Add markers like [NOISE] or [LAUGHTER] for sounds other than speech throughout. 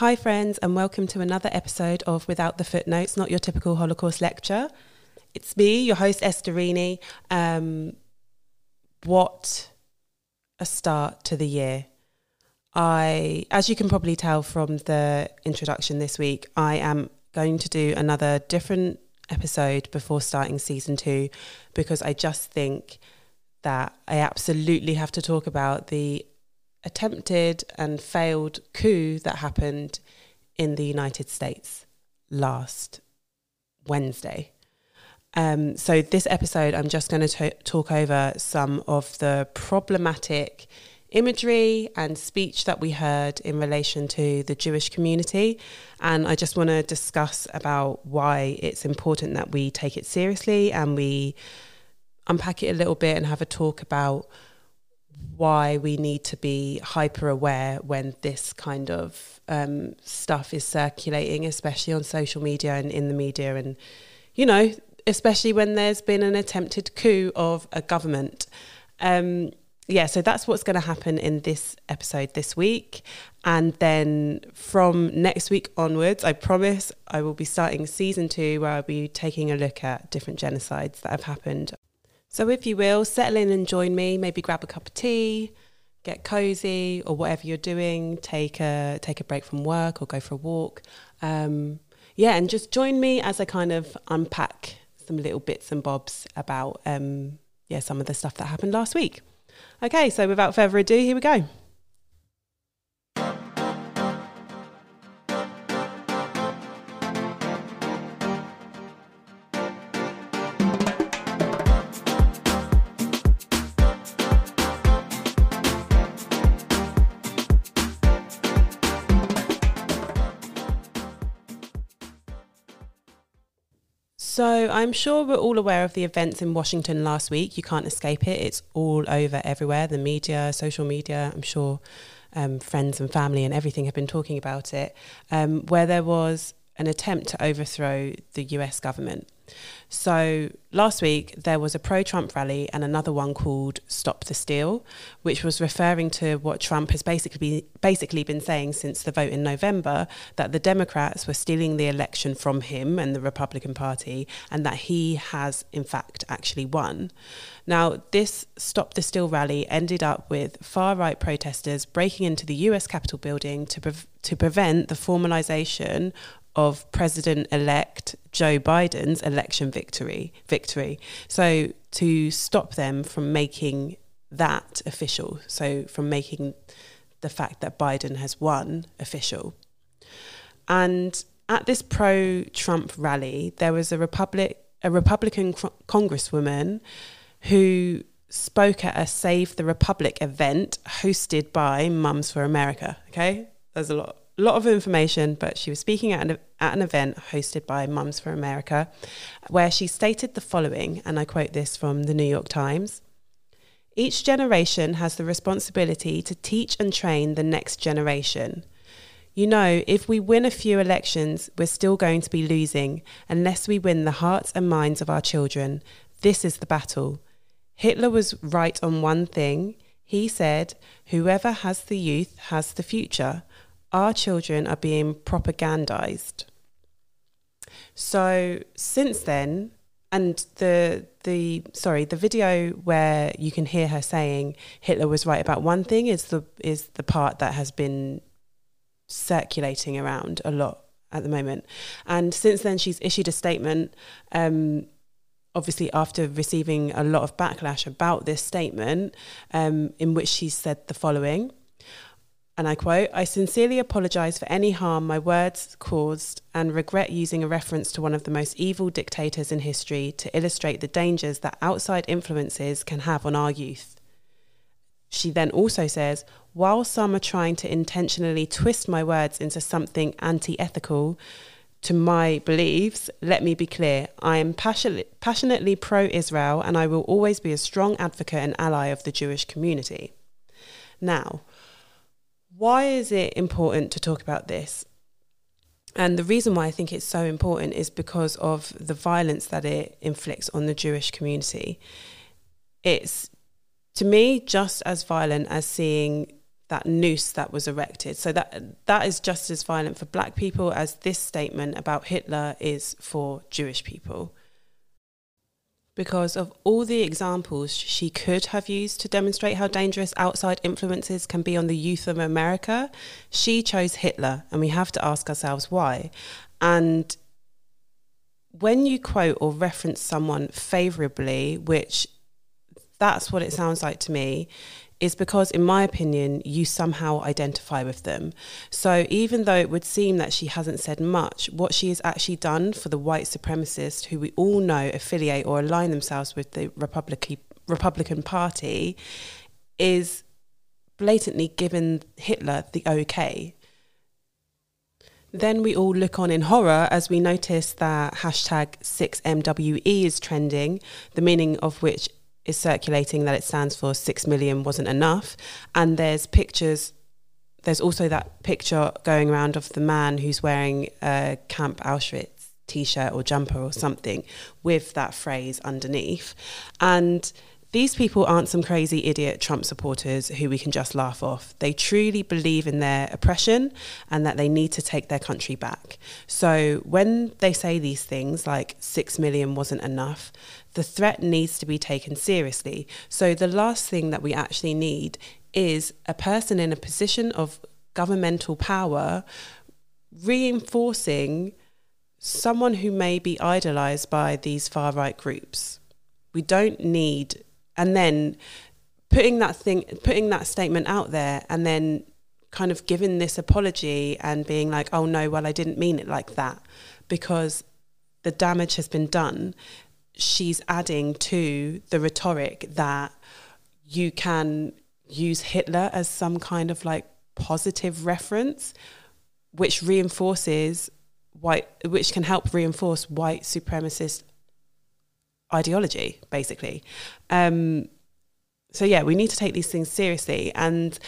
Hi, friends, and welcome to another episode of Without the Footnotes, not your typical Holocaust lecture. It's me, your host, Esterini. Um, what a start to the year. I, as you can probably tell from the introduction this week, I am going to do another different episode before starting season two because I just think that I absolutely have to talk about the attempted and failed coup that happened in the United States last Wednesday. Um, so, this episode, I'm just going to talk over some of the problematic imagery and speech that we heard in relation to the Jewish community. And I just want to discuss about why it's important that we take it seriously and we unpack it a little bit and have a talk about why we need to be hyper aware when this kind of um, stuff is circulating, especially on social media and in the media, and you know, especially when there's been an attempted coup of a government. Um, yeah, so that's what's going to happen in this episode this week. And then from next week onwards, I promise I will be starting season two where I'll be taking a look at different genocides that have happened so, if you will, settle in and join me. Maybe grab a cup of tea, get cozy, or whatever you're doing. Take a take a break from work or go for a walk. Um, yeah, and just join me as I kind of unpack some little bits and bobs about um, yeah some of the stuff that happened last week. Okay, so without further ado, here we go. So I'm sure we're all aware of the events in Washington last week. You can't escape it. It's all over everywhere. The media, social media. I'm sure um, friends and family and everything have been talking about it. Um, where there was an attempt to overthrow the U.S. government. So last week there was a pro Trump rally and another one called Stop the Steal, which was referring to what Trump has basically basically been saying since the vote in November that the Democrats were stealing the election from him and the Republican Party and that he has in fact actually won. Now, this Stop the Steal rally ended up with far right protesters breaking into the US Capitol building to, pre- to prevent the formalization of President elect Joe Biden's election victory victory. So to stop them from making that official, so from making the fact that Biden has won official. And at this pro Trump rally, there was a Republic a Republican congresswoman who spoke at a Save the Republic event hosted by Mums for America. Okay, there's a lot lot of information, but she was speaking at an, at an event hosted by Mums for America, where she stated the following, and I quote this from the New York Times. Each generation has the responsibility to teach and train the next generation. You know, if we win a few elections, we're still going to be losing unless we win the hearts and minds of our children. This is the battle. Hitler was right on one thing. He said, Whoever has the youth has the future our children are being propagandized. So since then, and the the sorry, the video where you can hear her saying Hitler was right about one thing is the is the part that has been circulating around a lot at the moment. And since then, she's issued a statement. Um, obviously, after receiving a lot of backlash about this statement, um, in which she said the following and I quote, I sincerely apologize for any harm my words caused and regret using a reference to one of the most evil dictators in history to illustrate the dangers that outside influences can have on our youth. She then also says, while some are trying to intentionally twist my words into something anti ethical to my beliefs, let me be clear. I am passionately pro Israel and I will always be a strong advocate and ally of the Jewish community. Now, why is it important to talk about this? And the reason why I think it's so important is because of the violence that it inflicts on the Jewish community. It's, to me, just as violent as seeing that noose that was erected. So that that is just as violent for black people as this statement about Hitler is for Jewish people. Because of all the examples she could have used to demonstrate how dangerous outside influences can be on the youth of America, she chose Hitler, and we have to ask ourselves why. And when you quote or reference someone favorably, which that's what it sounds like to me, is because, in my opinion, you somehow identify with them. So even though it would seem that she hasn't said much, what she has actually done for the white supremacists who we all know affiliate or align themselves with the Republican Republican Party is blatantly given Hitler the okay. Then we all look on in horror as we notice that hashtag 6MWE is trending, the meaning of which is circulating that it stands for six million wasn't enough. And there's pictures, there's also that picture going around of the man who's wearing a Camp Auschwitz t shirt or jumper or something with that phrase underneath. And these people aren't some crazy idiot Trump supporters who we can just laugh off. They truly believe in their oppression and that they need to take their country back. So when they say these things like six million wasn't enough, the threat needs to be taken seriously. So the last thing that we actually need is a person in a position of governmental power reinforcing someone who may be idolized by these far right groups. We don't need and then putting that thing putting that statement out there and then kind of giving this apology and being like oh no well I didn't mean it like that because the damage has been done. She's adding to the rhetoric that you can use Hitler as some kind of like positive reference which reinforces white which can help reinforce white supremacist ideology, basically. Um, so yeah, we need to take these things seriously, and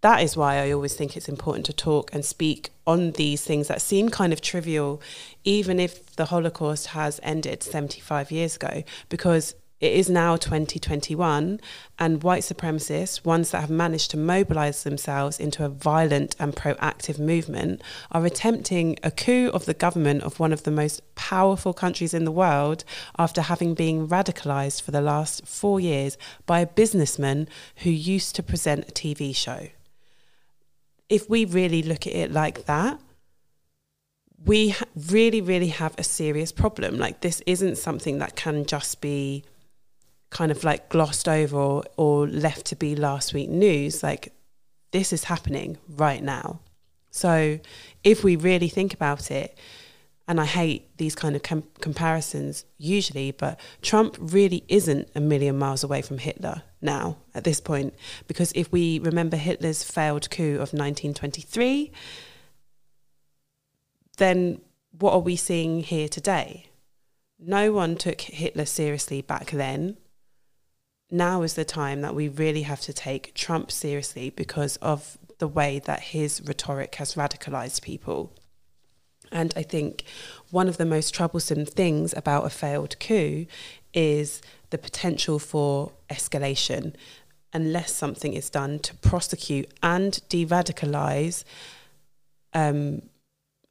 that is why I always think it's important to talk and speak on these things that seem kind of trivial, even if the Holocaust has ended 75 years ago, because it is now 2021, and white supremacists, ones that have managed to mobilize themselves into a violent and proactive movement, are attempting a coup of the government of one of the most powerful countries in the world after having been radicalized for the last four years by a businessman who used to present a TV show. If we really look at it like that, we really, really have a serious problem. Like, this isn't something that can just be kind of like glossed over or, left to be last week news. Like this is happening right now. So if we really think about it, and I hate these kind of com- comparisons usually, but Trump really isn't a million miles away from Hitler now at this point. Because if we remember Hitler's failed coup of 1923, then what are we seeing here today? No one took Hitler seriously back then now is the time that we really have to take Trump seriously because of the way that his rhetoric has radicalized people. And I think one of the most troublesome things about a failed coup is the potential for escalation unless something is done to prosecute and de radicalize um,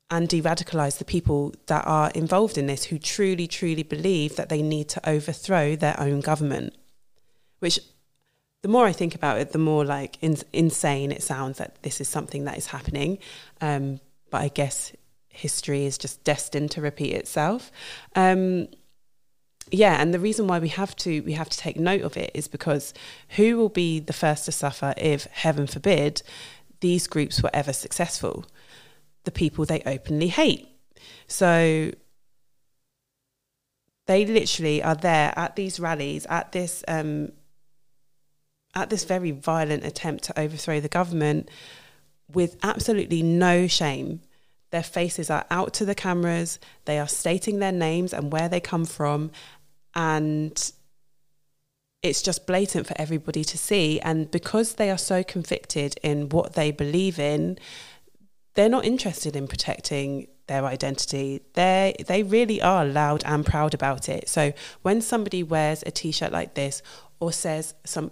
and de radicalize the people that are involved in this who truly, truly believe that they need to overthrow their own government which the more I think about it, the more like in, insane it sounds that this is something that is happening. Um, but I guess history is just destined to repeat itself. Um, yeah, and the reason why we have to we have to take note of it is because who will be the first to suffer if, heaven forbid, these groups were ever successful? The people they openly hate. So they literally are there at these rallies, at this um, at this very violent attempt to overthrow the government with absolutely no shame. Their faces are out to the cameras, they are stating their names and where they come from, and it's just blatant for everybody to see. And because they are so convicted in what they believe in, they're not interested in protecting their identity. They they really are loud and proud about it. So when somebody wears a t-shirt like this or says some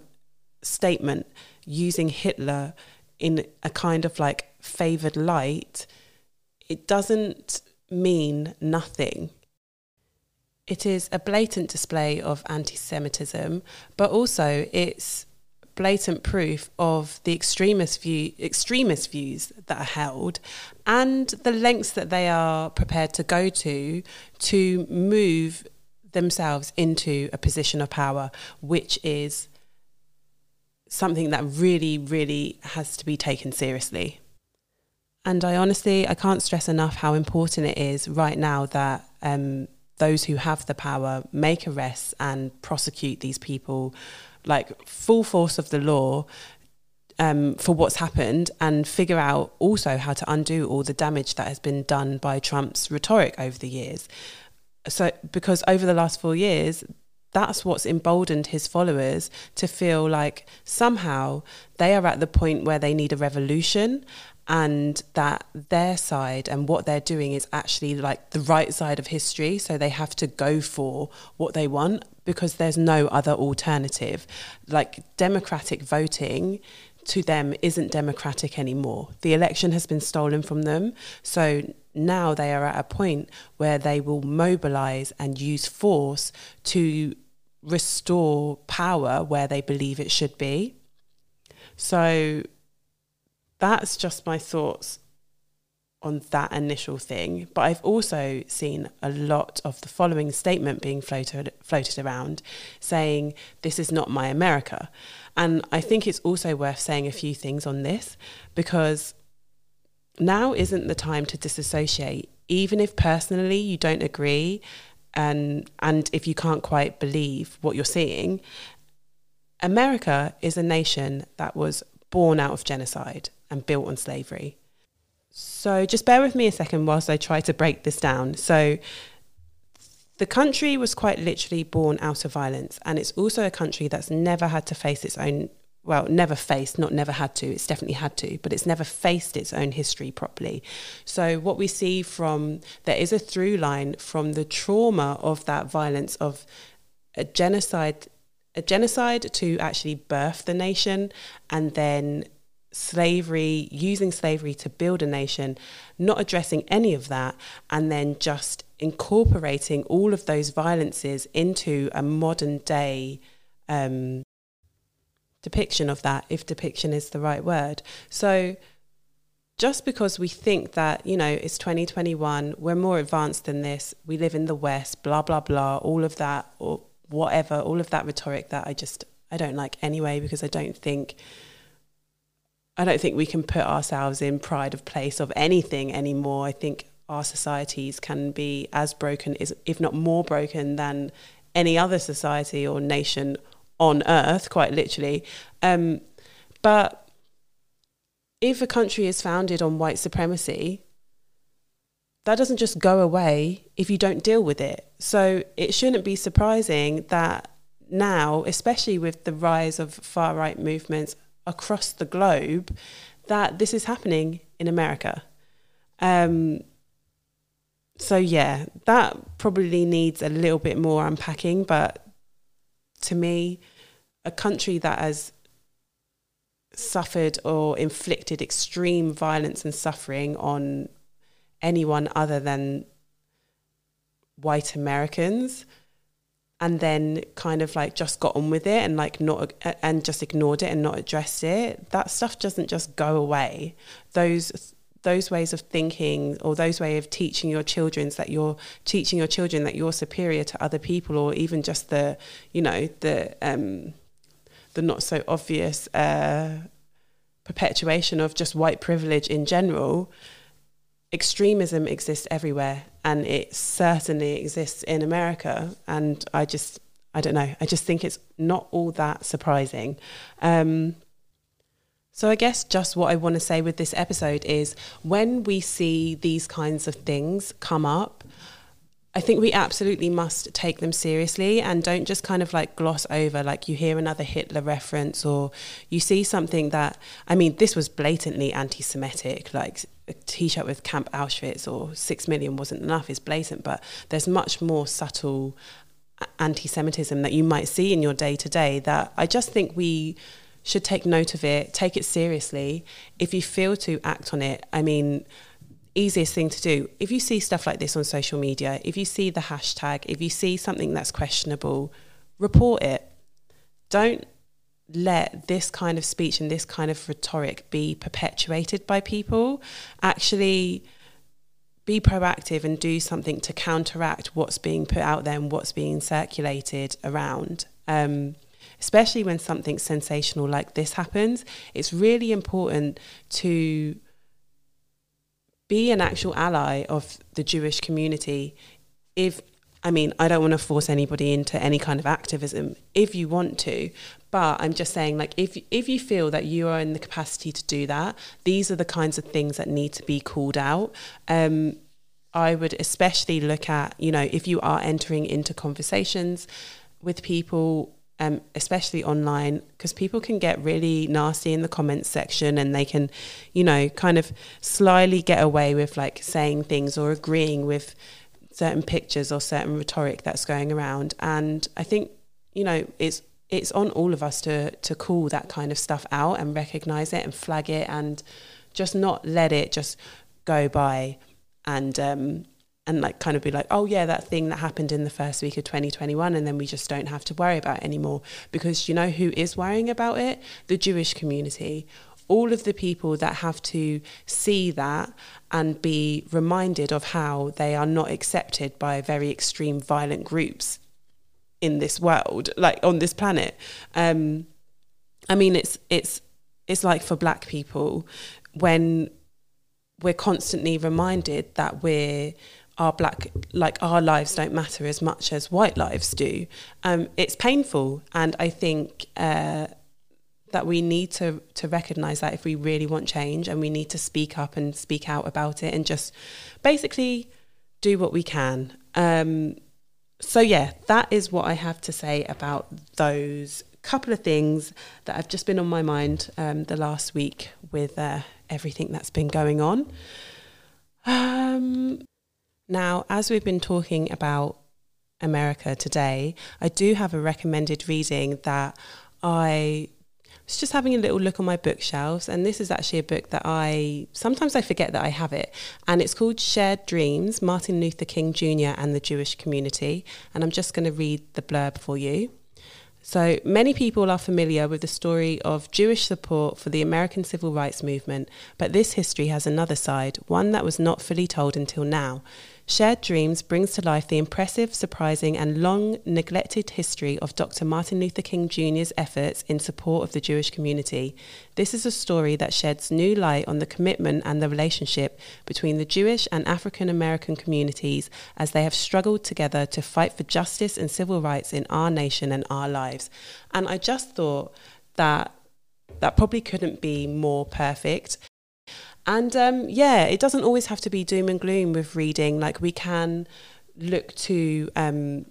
statement using Hitler in a kind of like favored light, it doesn't mean nothing. It is a blatant display of anti Semitism, but also it's blatant proof of the extremist view extremist views that are held and the lengths that they are prepared to go to to move themselves into a position of power which is something that really really has to be taken seriously and I honestly I can't stress enough how important it is right now that um, those who have the power make arrests and prosecute these people like full force of the law um, for what's happened and figure out also how to undo all the damage that has been done by Trump's rhetoric over the years. So, because over the last four years, that's what's emboldened his followers to feel like somehow they are at the point where they need a revolution and that their side and what they're doing is actually like the right side of history. So they have to go for what they want because there's no other alternative. Like democratic voting to them isn't democratic anymore. The election has been stolen from them. So now they are at a point where they will mobilize and use force to restore power where they believe it should be. So that's just my thoughts on that initial thing. But I've also seen a lot of the following statement being floated floated around saying this is not my America. And I think it's also worth saying a few things on this because now isn't the time to disassociate, even if personally you don't agree and and if you can't quite believe what you're seeing. America is a nation that was born out of genocide and built on slavery. So just bear with me a second whilst I try to break this down. So the country was quite literally born out of violence, and it's also a country that's never had to face its own. Well, never faced, not never had to, it's definitely had to, but it's never faced its own history properly. So, what we see from there is a through line from the trauma of that violence of a genocide a genocide to actually birth the nation and then slavery, using slavery to build a nation, not addressing any of that, and then just incorporating all of those violences into a modern day um, depiction of that, if depiction is the right word. So, just because we think that, you know, it's 2021, we're more advanced than this, we live in the West, blah, blah, blah, all of that, or whatever, all of that rhetoric that I just, I don't like anyway, because I don't think I don't think we can put ourselves in pride of place of anything anymore. I think our societies can be as broken, as if not more broken, than any other society or nation on earth, quite literally. Um, but if a country is founded on white supremacy, that doesn't just go away if you don't deal with it. So it shouldn't be surprising that now, especially with the rise of far right movements across the globe that this is happening in America. Um, so yeah, that probably needs a little bit more unpacking, but to me, a country that has suffered or inflicted extreme violence and suffering on anyone other than white Americans and then kind of like just got on with it and like not and just ignored it and not addressed it that stuff doesn't just go away. Those those ways of thinking or those way of teaching your children that you're teaching your children that you're superior to other people or even just the you know the um the not so obvious uh perpetuation of just white privilege in general extremism exists everywhere and it certainly exists in America. And I just, I don't know, I just think it's not all that surprising. Um, so I guess just what I want to say with this episode is when we see these kinds of things come up, I think we absolutely must take them seriously and don't just kind of like gloss over, like you hear another Hitler reference or you see something that, I mean, this was blatantly anti Semitic, like a t shirt with Camp Auschwitz or Six Million wasn't enough is blatant, but there's much more subtle anti Semitism that you might see in your day to day that I just think we should take note of it, take it seriously. If you feel to act on it, I mean, easiest thing to do. If you see stuff like this on social media, if you see the hashtag, if you see something that's questionable, report it. Don't let this kind of speech and this kind of rhetoric be perpetuated by people. Actually, be proactive and do something to counteract what's being put out there and what's being circulated around. Um, especially when something sensational like this happens, it's really important to be an actual ally of the Jewish community. If I mean, I don't want to force anybody into any kind of activism if you want to, but I'm just saying like if if you feel that you are in the capacity to do that, these are the kinds of things that need to be called out. Um, I would especially look at, you know, if you are entering into conversations with people um, especially online, because people can get really nasty in the comments section and they can, you know, kind of slyly get away with like saying things or agreeing with certain pictures or certain rhetoric that's going around. And I think, you know, it's it's on all of us to to call that kind of stuff out and recognize it and flag it and just not let it just go by and um, and like kind of be like, oh yeah, that thing that happened in the first week of 2021, and then we just don't have to worry about it anymore. Because you know who is worrying about it? The Jewish community. All of the people that have to see that and be reminded of how they are not accepted by very extreme violent groups in this world, like on this planet. Um, I mean, it's it's it's like for black people when we're constantly reminded that we're our black like our lives don't matter as much as white lives do. Um, it's painful and i think uh, that we need to to recognize that if we really want change and we need to speak up and speak out about it and just basically do what we can. Um, so yeah that is what i have to say about those couple of things that have just been on my mind um, the last week with uh, everything that's been going on. Um, now, as we've been talking about America today, I do have a recommended reading that I was just having a little look on my bookshelves, and this is actually a book that I sometimes I forget that I have it, and it's called Shared Dreams: Martin Luther King Jr. and the Jewish Community, and I'm just going to read the blurb for you. So, many people are familiar with the story of Jewish support for the American civil rights movement, but this history has another side, one that was not fully told until now. Shared Dreams brings to life the impressive, surprising, and long neglected history of Dr. Martin Luther King Jr.'s efforts in support of the Jewish community. This is a story that sheds new light on the commitment and the relationship between the Jewish and African American communities as they have struggled together to fight for justice and civil rights in our nation and our lives. And I just thought that that probably couldn't be more perfect. And um, yeah, it doesn't always have to be doom and gloom with reading. Like we can look to um,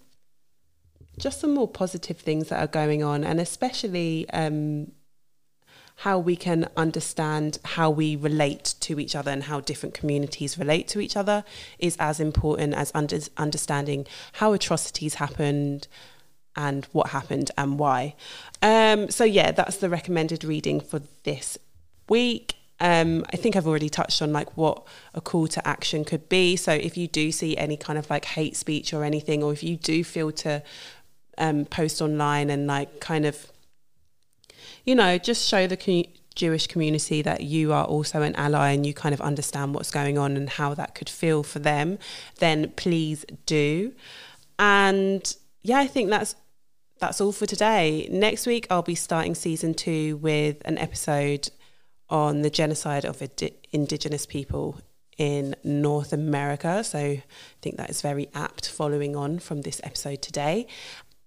just some more positive things that are going on, and especially um, how we can understand how we relate to each other and how different communities relate to each other is as important as under- understanding how atrocities happened and what happened and why. Um, so yeah, that's the recommended reading for this week. Um, I think I've already touched on like what a call to action could be. So if you do see any kind of like hate speech or anything, or if you do feel to um, post online and like kind of, you know, just show the co- Jewish community that you are also an ally and you kind of understand what's going on and how that could feel for them, then please do. And yeah, I think that's that's all for today. Next week I'll be starting season two with an episode on the genocide of indigenous people in North America. So I think that is very apt following on from this episode today.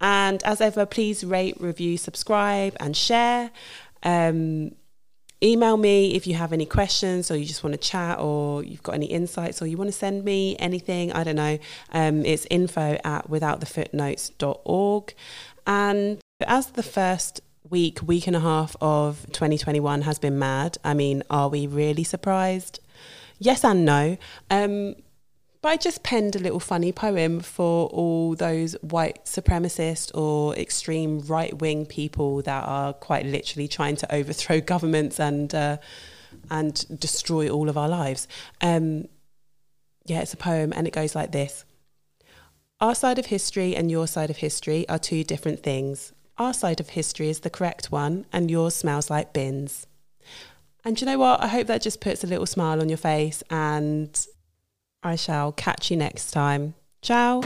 And as ever, please rate, review, subscribe, and share. Um, email me if you have any questions or you just want to chat or you've got any insights or you want to send me anything. I don't know. Um, it's info at withoutthefootnotes.org. And as the first week, week and a half of 2021 has been mad. I mean, are we really surprised? Yes and no. Um, But I just penned a little funny poem for all those white supremacist or extreme right wing people that are quite literally trying to overthrow [LAUGHS] governments and uh, and destroy all of our lives. Um, yeah, it's a poem and it goes like this Our side of history and your side of history are two different things. Our side of history is the correct one, and yours smells like bins. And you know what? I hope that just puts a little smile on your face and I shall catch you next time. Ciao.